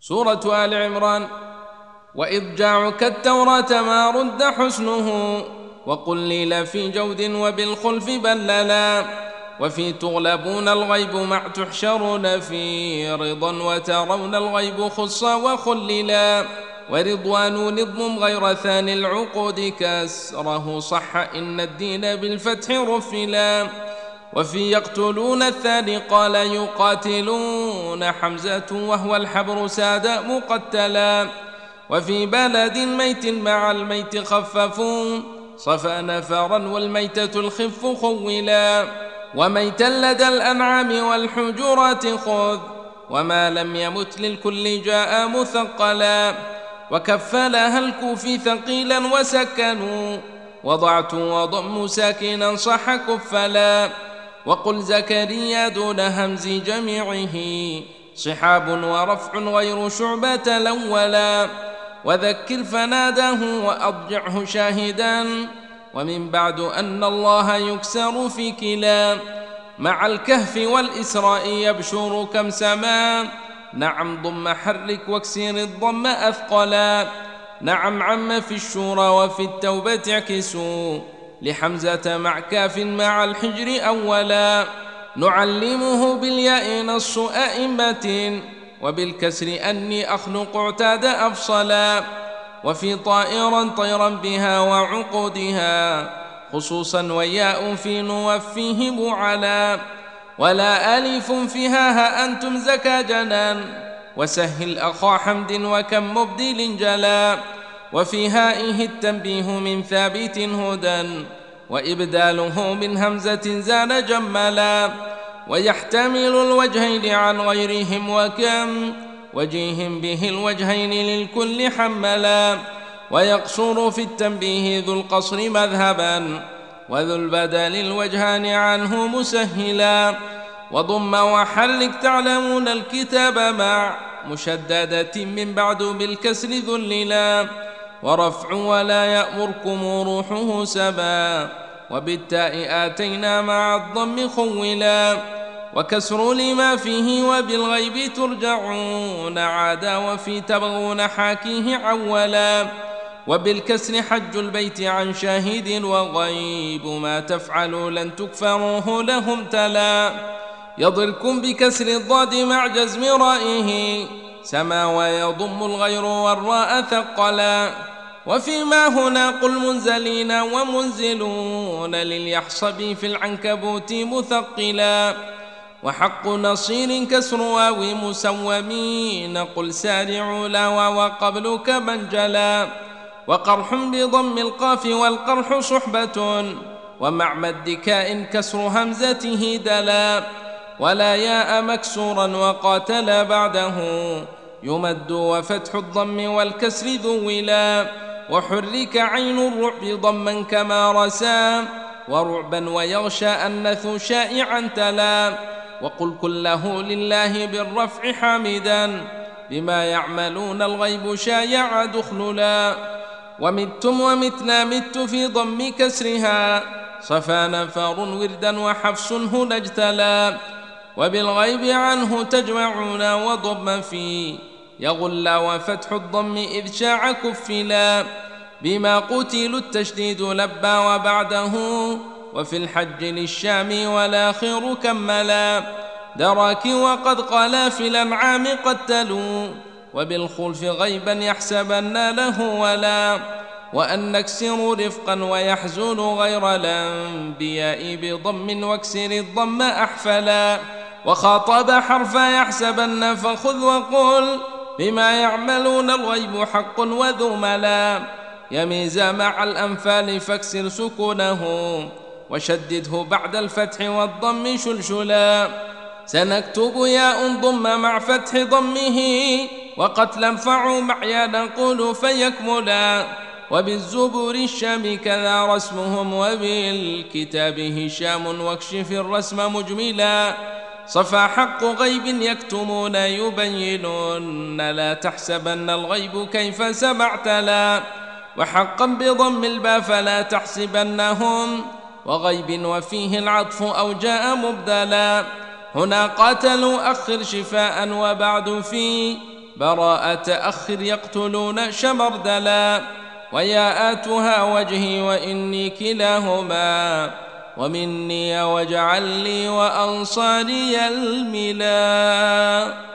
سورة آل عمران وإضجاعك التوراة ما رد حسنه وقل لي في جود وبالخلف بللا وفي تغلبون الغيب مع تحشرون في رضا وترون الغيب خصا وخللا ورضوان نظم غير ثاني العقود كسره صح إن الدين بالفتح رفلا. وفي يقتلون الثاني قال يقاتلون حمزة وهو الحبر ساد مقتلا. وفي بلد ميت مع الميت خففون صفى نفرا والميتة الخف خولا. وميتا لدى الأنعام والحجرات خذ وما لم يمت للكل جاء مثقلا. وكفلها الكوفي ثقيلا وسكنوا وضعت وضم ساكنا صح كفلا. وقل زكريا دون همز جميعه صحاب ورفع غير شعبة الأولا. وذكر فناداه وأضجعه شاهدا. ومن بعد أن الله يكسر في كلا. مع الكهف والإسراء يبشر كم سما. نعم ضم حرك واكسر الضم أثقلا. نعم عم في الشورى وفي التوبة اعكسوا. لحمزة مع كاف مع الحجر أولا. نعلمه بالياء نص أئمة وبالكسر أني أخلق اعتاد أفصلا. وفي طائرا طيرا بها وعقودها خصوصا وياء في نوفيه بعلا. ولا ألف فيها ها أنتم زكا جنان. وسهل أخا حمد وكم مبدل جلا. وفي هائه التنبيه من ثابت هدى وإبداله من همزة زان جملا ويحتمل الوجهين عن غيرهم وكم وجيه به الوجهين للكل حملا ويقصر في التنبيه ذو القصر مذهبا وذو البدل الوجهان عنه مسهلا وضم وحرك تعلمون الكتاب مع مشددة من بعد بالكسر ذللا. ورفع ولا يأمركم روحه سبا. وبالتاء آتينا مع الضم خولا. وكسر لما فيه وبالغيب ترجعون عادا وفي تبغون حاكيه عولا. وبالكسر حج البيت عن شاهد وغيب ما تفعلوا لن تكفروه لهم تلا. يضركم بكسر الضاد مع جزم رائه. سما ويضم الغير والراء ثقلا. وفيما هنا قل منزلين ومنزلون لليحصب في العنكبوت مثقلا وحق نصير كسر واو مسومين قل سارعوا لا وقبل كمنجلا وقرح بضم القاف والقرح صحبة ومع مد كاء كسر همزته دلا ولا ياء مكسورا وقاتل بعده يمد وفتح الضم والكسر ذولا وحرك عين الرعب ضما كما رسى ورعبا ويغشى النث شائعا تلا. وقل كله لله بالرفع حامدا بما يعملون الغيب شايع دخللا. ومتم ومتنا مت في ضم كسرها صفى نفر وردا وحفص هنا اجتلى. وبالغيب عنه تجمعون وضم في يغل وفتح الضم إذ شاع كفلا بما قتلوا التشديد لبى وبعده وفي الحج للشام والآخر كملا دراك وقد قال في الأنعام قتلوا وبالخلف غيبا يحسبن له ولا وأن نكسر رفقا ويحزن غير الأنبياء بضم واكسر الضم أحفلا وخاطب حرف يحسبن فخذ وقل بما يعملون الغيب حق وذو ملا. يميز مع الأنفال فاكسر سكونه وشدده بعد الفتح والضم شلشلا. سنكتب ياء ضم مع فتح ضمه وقتلا فعوا معيا نقول فيكملا. وبالزبور الشام كذا رسمهم وبالكتاب هشام واكشف الرسم مجملا. صفى حق غيب يكتمون يبينون لا تحسبن الغيب كيف سمعت لا وحقا بضم الباء فلا تحسبنهم وغيب وفيه العطف أو جاء مبدلا هنا قاتلوا أخر شفاء وبعد في براءة أخر يقتلون شمردلا وياءاتها وجهي وإني كلاهما ومني واجعل لي وأنصاري الملا